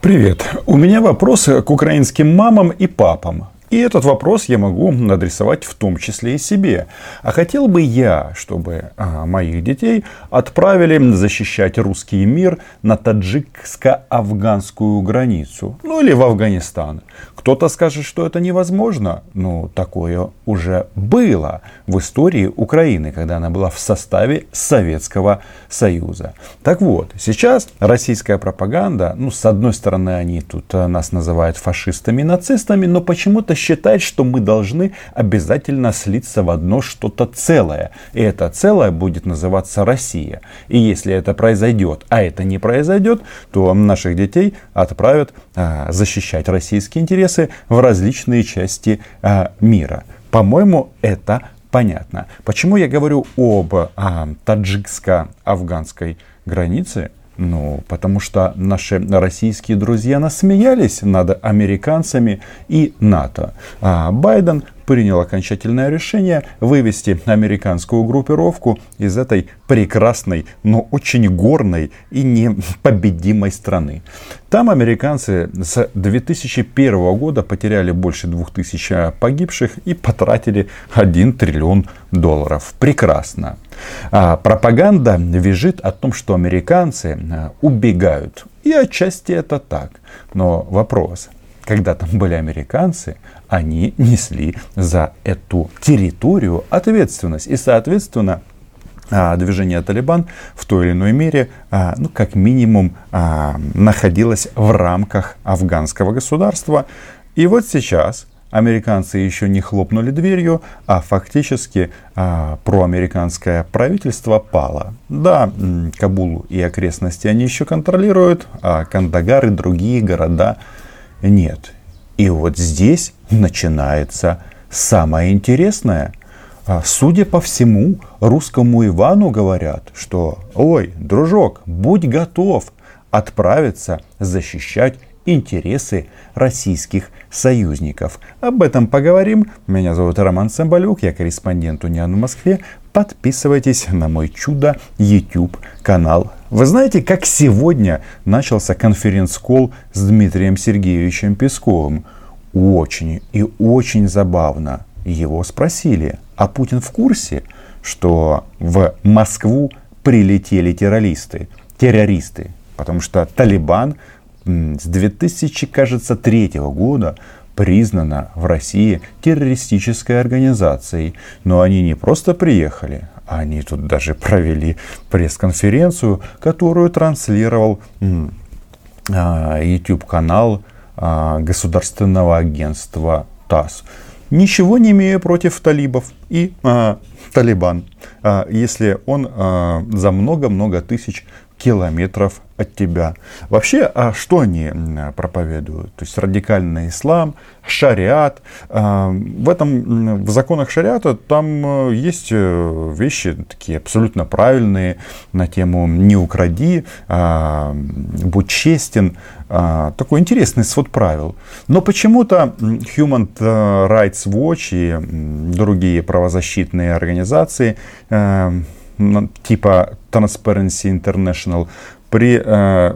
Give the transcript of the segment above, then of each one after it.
Привет. У меня вопросы к украинским мамам и папам. И этот вопрос я могу адресовать в том числе и себе. А хотел бы я, чтобы а, моих детей отправили защищать русский мир на таджикско-афганскую границу. Ну или в Афганистан. Кто-то скажет, что это невозможно. Ну, такое уже было в истории Украины, когда она была в составе Советского Союза. Так вот, сейчас российская пропаганда, ну, с одной стороны, они тут э, нас называют фашистами нацистами, но почему-то считает, что мы должны обязательно слиться в одно что-то целое. И это целое будет называться Россия. И если это произойдет, а это не произойдет, то наших детей отправят а, защищать российские интересы в различные части а, мира. По-моему, это понятно. Почему я говорю об а, таджикско-афганской границе? Ну, потому что наши российские друзья насмеялись над американцами и НАТО. А Байден принял окончательное решение вывести американскую группировку из этой прекрасной, но очень горной и непобедимой страны. Там американцы с 2001 года потеряли больше 2000 погибших и потратили 1 триллион долларов. Прекрасно. А пропаганда вяжет о том, что американцы а, убегают. И отчасти это так. Но вопрос, когда там были американцы, они несли за эту территорию ответственность. И, соответственно, а, движение Талибан в той или иной мере, а, ну, как минимум, а, находилось в рамках афганского государства. И вот сейчас американцы еще не хлопнули дверью, а фактически а, проамериканское правительство пало. Да, Кабул и окрестности они еще контролируют, а Кандагар и другие города нет. И вот здесь начинается самое интересное. А, судя по всему, русскому Ивану говорят, что «Ой, дружок, будь готов отправиться защищать интересы российских союзников. Об этом поговорим. Меня зовут Роман Цымбалюк, я корреспондент Униан в Москве. Подписывайтесь на мой чудо YouTube канал. Вы знаете, как сегодня начался конференц-колл с Дмитрием Сергеевичем Песковым? Очень и очень забавно. Его спросили, а Путин в курсе, что в Москву прилетели террористы? Террористы. Потому что Талибан с 2003 года признана в России террористической организацией. Но они не просто приехали, они тут даже провели пресс-конференцию, которую транслировал а, YouTube-канал а, государственного агентства ТАСС. Ничего не имея против талибов и а, Талибан, а, если он а, за много-много тысяч километров от тебя. Вообще, а что они проповедуют? То есть радикальный ислам, шариат. А, в этом, в законах шариата там э, есть э, вещи такие абсолютно правильные на тему «не укради», а, «будь честен». А, такой интересный свод правил. Но почему-то Human Rights Watch и другие правозащитные организации э, типа Transparency International при э,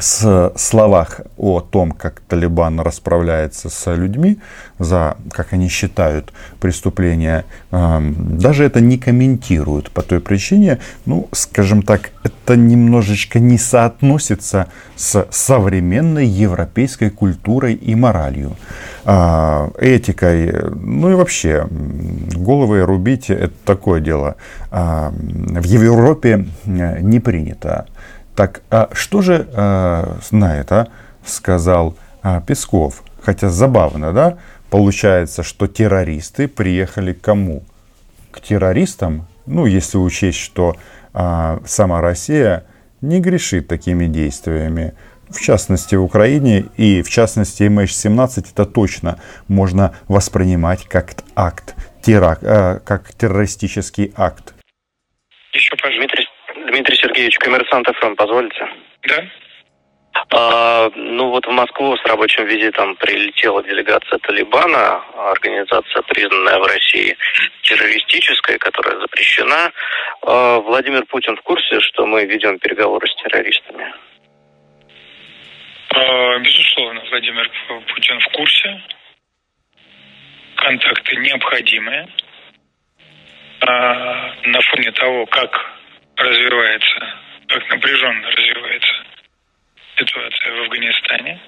с словах о том, как Талибан расправляется с людьми за, как они считают, преступления, э, даже это не комментируют по той причине, ну, скажем так, это немножечко не соотносится с современной европейской культурой и моралью, э, этикой, ну и вообще, головы рубить это такое дело. Э, в Европе не принято. Так, а что же а, знает, а, сказал а, Песков? Хотя забавно, да? Получается, что террористы приехали к кому? К террористам? Ну, если учесть, что а, сама Россия не грешит такими действиями. В частности, в Украине и в частности MH17 это точно можно воспринимать как акт, теракт, э, как террористический акт. Еще, Дмитрий Сергеевич, коммерсант ФМ, позволите? Да. А, ну вот в Москву с рабочим визитом прилетела делегация Талибана, организация, признанная в России террористической, которая запрещена. А, Владимир Путин в курсе, что мы ведем переговоры с террористами? безусловно, Владимир Путин в курсе. Контакты необходимые. А на фоне того, как развивается, как напряженно развивается ситуация в Афганистане,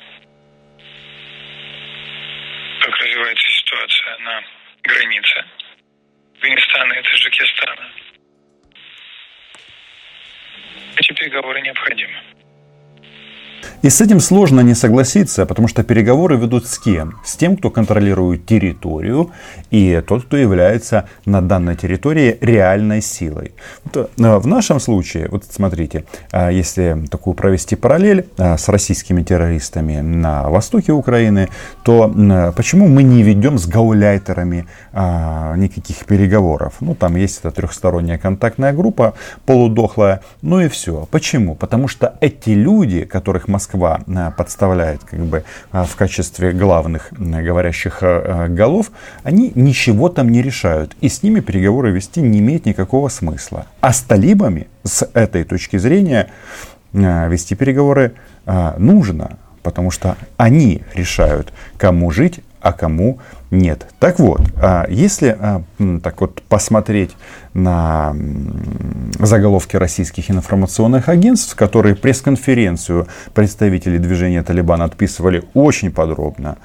как развивается ситуация на границе Афганистана и Таджикистана. Эти переговоры необходимы. И с этим сложно не согласиться, потому что переговоры ведут с кем? С тем, кто контролирует территорию и тот, кто является на данной территории реальной силой. Э, в нашем случае, вот смотрите, э, если такую провести параллель э, с российскими террористами на востоке Украины, то почему мы не ведем с гауляйтерами никаких переговоров? Ну, там есть эта трехсторонняя контактная группа, полудохлая, ну и все. Почему? Потому что эти люди, которых Москва э, подставляет как бы э, в качестве главных э, говорящих голов, они ничего там не решают. И с ними переговоры вести не имеет никакого смысла. А с талибами с этой точки зрения вести переговоры нужно, потому что они решают, кому жить, а кому нет. Так вот, а если а, так вот посмотреть на заголовки российских информационных агентств, которые пресс-конференцию представителей движения Талибан отписывали очень подробно,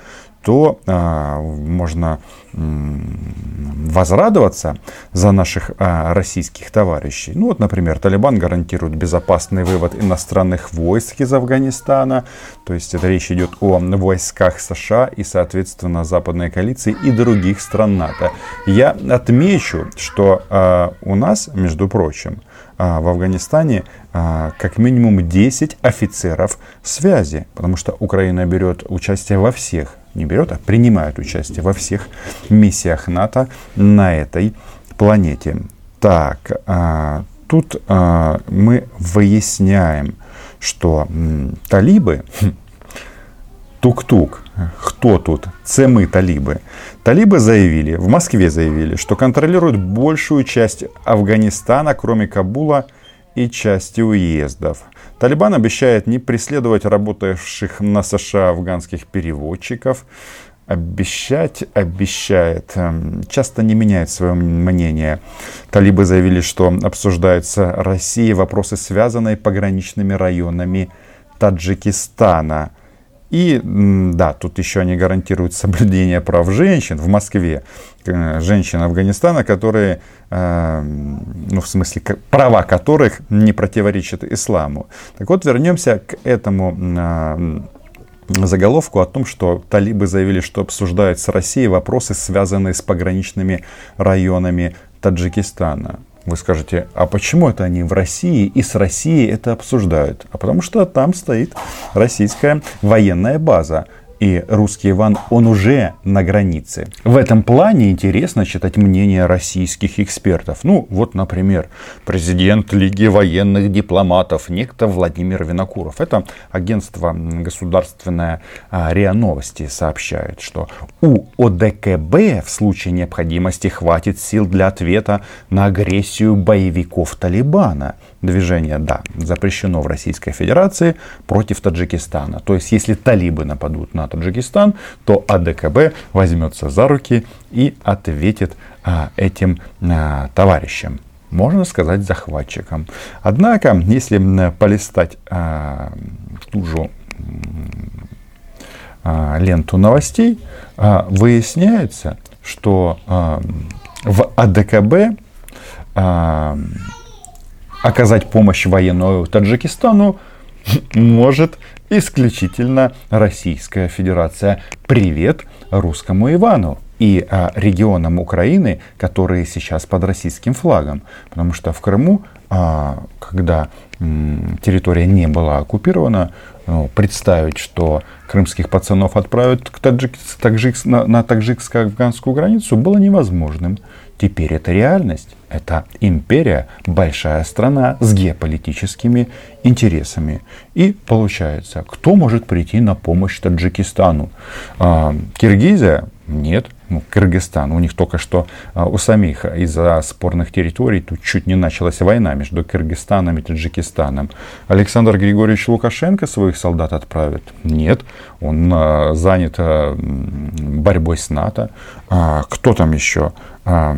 то а, можно возрадоваться за наших а, российских товарищей. Ну вот, например, Талибан гарантирует безопасный вывод иностранных войск из Афганистана. То есть это речь идет о войсках США и, соответственно, западной коалиции и других стран НАТО. Я отмечу, что а, у нас, между прочим, а, в Афганистане а, как минимум 10 офицеров связи, потому что Украина берет участие во всех не берет, а принимает участие во всех миссиях НАТО на этой планете. Так, а, тут а, мы выясняем, что м, талибы, тук-тук, кто тут? Це мы, талибы. Талибы заявили, в Москве заявили, что контролируют большую часть Афганистана, кроме Кабула и части уездов. Талибан обещает не преследовать работавших на США афганских переводчиков. Обещать обещает. Эм, часто не меняет свое мнение. Талибы заявили, что обсуждаются России вопросы, связанные пограничными районами Таджикистана – и да, тут еще они гарантируют соблюдение прав женщин в Москве, э, женщин Афганистана, которые, э, ну в смысле, права которых не противоречат исламу. Так вот, вернемся к этому э, заголовку о том, что талибы заявили, что обсуждают с Россией вопросы, связанные с пограничными районами Таджикистана. Вы скажете, а почему это они в России и с Россией это обсуждают? А потому что там стоит российская военная база. И русский Иван, он уже на границе. В этом плане интересно читать мнение российских экспертов. Ну, вот, например, президент Лиги военных дипломатов, некто Владимир Винокуров. Это агентство государственное а, РИА Новости сообщает, что у ОДКБ в случае необходимости хватит сил для ответа на агрессию боевиков Талибана движение, да, запрещено в Российской Федерации против Таджикистана. То есть, если талибы нападут на Таджикистан, то АДКБ возьмется за руки и ответит а, этим а, товарищам. Можно сказать захватчикам. Однако, если полистать а, ту же а, ленту новостей, а, выясняется, что а, в АДКБ а, оказать помощь военную Таджикистану может исключительно Российская Федерация. Привет русскому Ивану и а, регионам Украины, которые сейчас под российским флагом. Потому что в Крыму, а, когда территория не была оккупирована, ну, представить, что крымских пацанов отправят к таджик, таджик, на, на таджикско-афганскую границу, было невозможным. Теперь это реальность. Это империя, большая страна с геополитическими интересами. И получается, кто может прийти на помощь Таджикистану? А, Киргизия Нет, ну, Кыргызстан, у них только что а, у самих из-за спорных территорий тут чуть не началась война между Кыргызстаном и Таджикистаном. Александр Григорьевич Лукашенко своих солдат отправит? Нет, он а, занят а, борьбой с НАТО. А, кто там еще? А,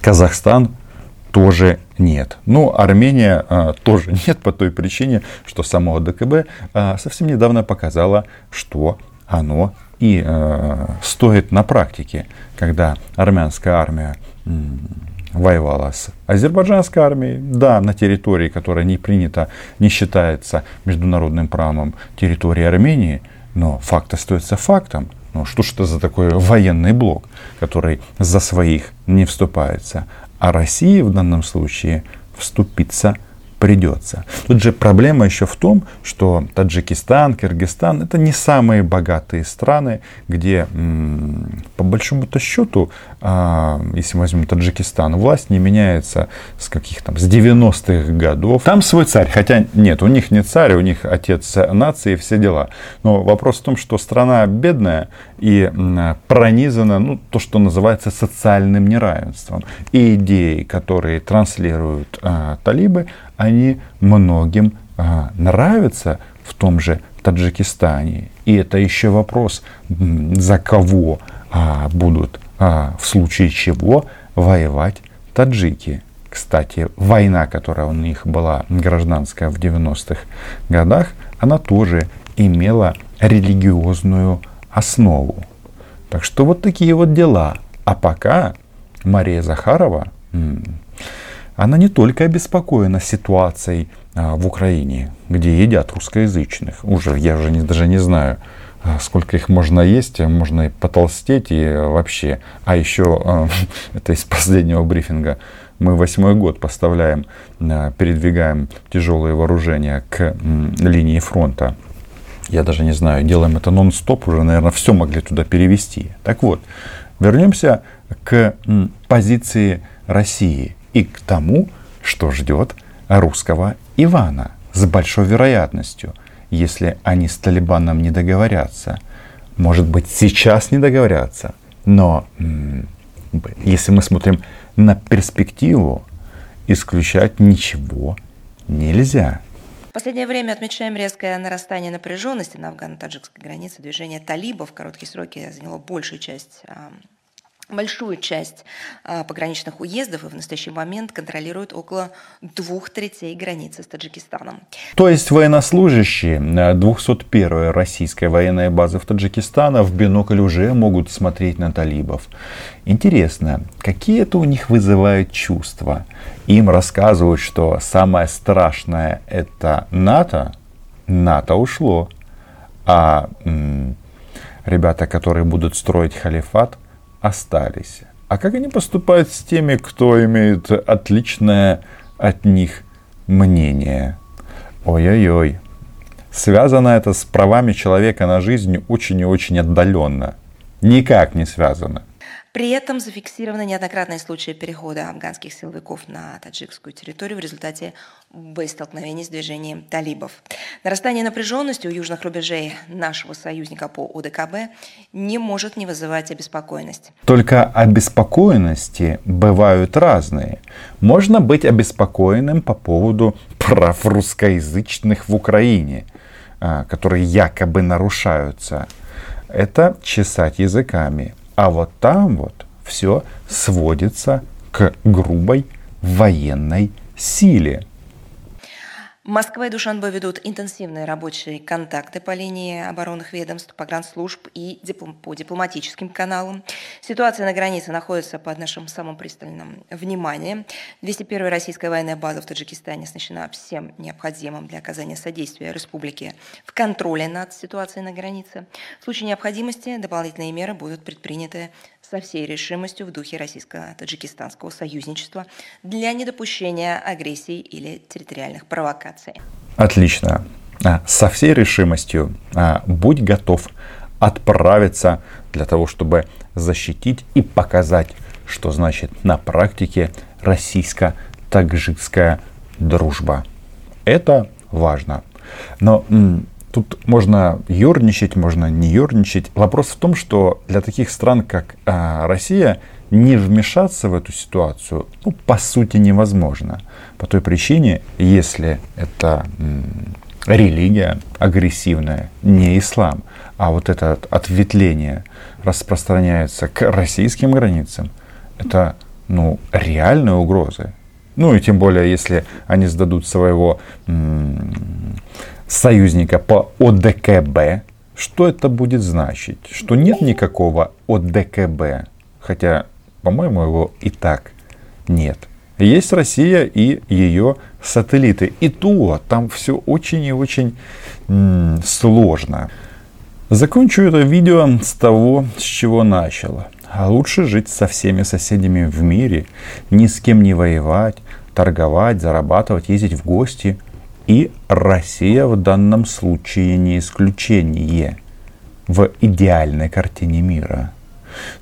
Казахстан тоже нет. Ну, Армения а, тоже нет по той причине, что само ДКБ а, совсем недавно показало, что оно и э, стоит на практике, когда армянская армия воевала с азербайджанской армией, да, на территории, которая не принята, не считается международным правом территории Армении, но факт остается фактом. Ну, что ж это за такой военный блок, который за своих не вступается? А России в данном случае вступиться придется. Тут же проблема еще в том, что Таджикистан, Кыргызстан это не самые богатые страны, где по большому-то счету, а, если мы возьмем Таджикистан, власть не меняется с каких там, с 90-х годов. Там свой царь, хотя нет, у них не царь, у них отец нации, все дела. Но вопрос в том, что страна бедная и пронизана, ну, то, что называется социальным неравенством. И идеи, которые транслируют а, талибы, они многим а, нравятся в том же Таджикистане. И это еще вопрос, за кого а, будут а, в случае чего воевать таджики. Кстати, война, которая у них была гражданская в 90-х годах, она тоже имела религиозную основу. Так что вот такие вот дела. А пока Мария Захарова она не только обеспокоена ситуацией а, в Украине, где едят русскоязычных. Уже я уже не, даже не знаю, а, сколько их можно есть, можно и потолстеть и вообще. А еще, а, это из последнего брифинга, мы восьмой год поставляем, передвигаем тяжелые вооружения к линии фронта. Я даже не знаю, делаем это нон-стоп, уже, наверное, все могли туда перевести. Так вот, вернемся к позиции России и к тому, что ждет русского Ивана с большой вероятностью, если они с Талибаном не договорятся. Может быть, сейчас не договорятся, но если мы смотрим на перспективу, исключать ничего нельзя. В последнее время отмечаем резкое нарастание напряженности на афгано-таджикской границе. Движение талибов в короткие сроки заняло большую часть Большую часть а, пограничных уездов и в настоящий момент контролируют около двух третей границы с Таджикистаном. То есть военнослужащие 201-й российской военной базы в Таджикистане в бинокль уже могут смотреть на талибов. Интересно, какие это у них вызывают чувства? Им рассказывают, что самое страшное это НАТО. НАТО ушло. А м- ребята, которые будут строить халифат, остались. А как они поступают с теми, кто имеет отличное от них мнение? Ой-ой-ой. Связано это с правами человека на жизнь очень и очень отдаленно. Никак не связано. При этом зафиксированы неоднократные случаи перехода афганских силовиков на таджикскую территорию в результате боестолкновений с движением талибов. Нарастание напряженности у южных рубежей нашего союзника по ОДКБ не может не вызывать обеспокоенность. Только обеспокоенности бывают разные. Можно быть обеспокоенным по поводу прав русскоязычных в Украине, а, которые якобы нарушаются. Это чесать языками. А вот там вот все сводится к грубой военной силе. Москва и Душанбе ведут интенсивные рабочие контакты по линии оборонных ведомств, погранслужб и диплом, по дипломатическим каналам. Ситуация на границе находится под нашим самым пристальным вниманием. 201-я российская военная база в Таджикистане оснащена всем необходимым для оказания содействия республике в контроле над ситуацией на границе. В случае необходимости дополнительные меры будут предприняты со всей решимостью в духе российско-таджикистанского союзничества для недопущения агрессии или территориальных провокаций. Отлично. А, со всей решимостью а, будь готов отправиться для того, чтобы защитить и показать, что значит на практике российско-таджикская дружба. Это важно. Но Тут можно ерничать, можно не ерничать. Вопрос в том, что для таких стран, как а, Россия, не вмешаться в эту ситуацию, ну, по сути, невозможно. По той причине, если это м, религия агрессивная, не ислам, а вот это ответвление распространяется к российским границам, это ну, реальные угрозы. Ну и тем более, если они сдадут своего м- союзника по ОДКБ, что это будет значить? Что нет никакого ОДКБ, хотя, по-моему, его и так нет. Есть Россия и ее сателлиты. И то там все очень и очень м- сложно. Закончу это видео с того, с чего начало. Лучше жить со всеми соседями в мире, ни с кем не воевать, торговать, зарабатывать, ездить в гости. И Россия в данном случае не исключение в идеальной картине мира.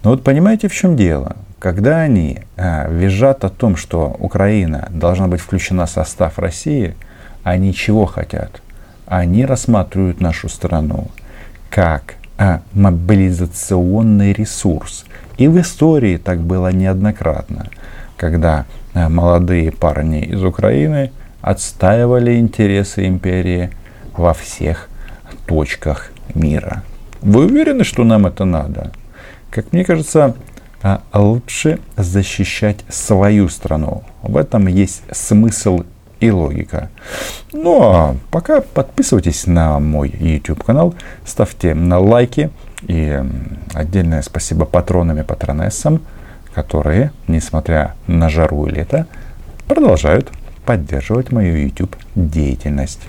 Но вот понимаете, в чем дело? Когда они а, визжат о том, что Украина должна быть включена в состав России, они чего хотят? Они рассматривают нашу страну как а, мобилизационный ресурс. И в истории так было неоднократно, когда а, молодые парни из Украины отстаивали интересы империи во всех точках мира. Вы уверены, что нам это надо? Как мне кажется, а, лучше защищать свою страну. В этом есть смысл и логика. Ну а пока подписывайтесь на мой YouTube канал, ставьте на лайки и отдельное спасибо патронам и патронессам, которые, несмотря на жару и лето, продолжают поддерживать мою YouTube деятельность.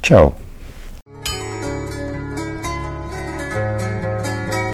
Чао!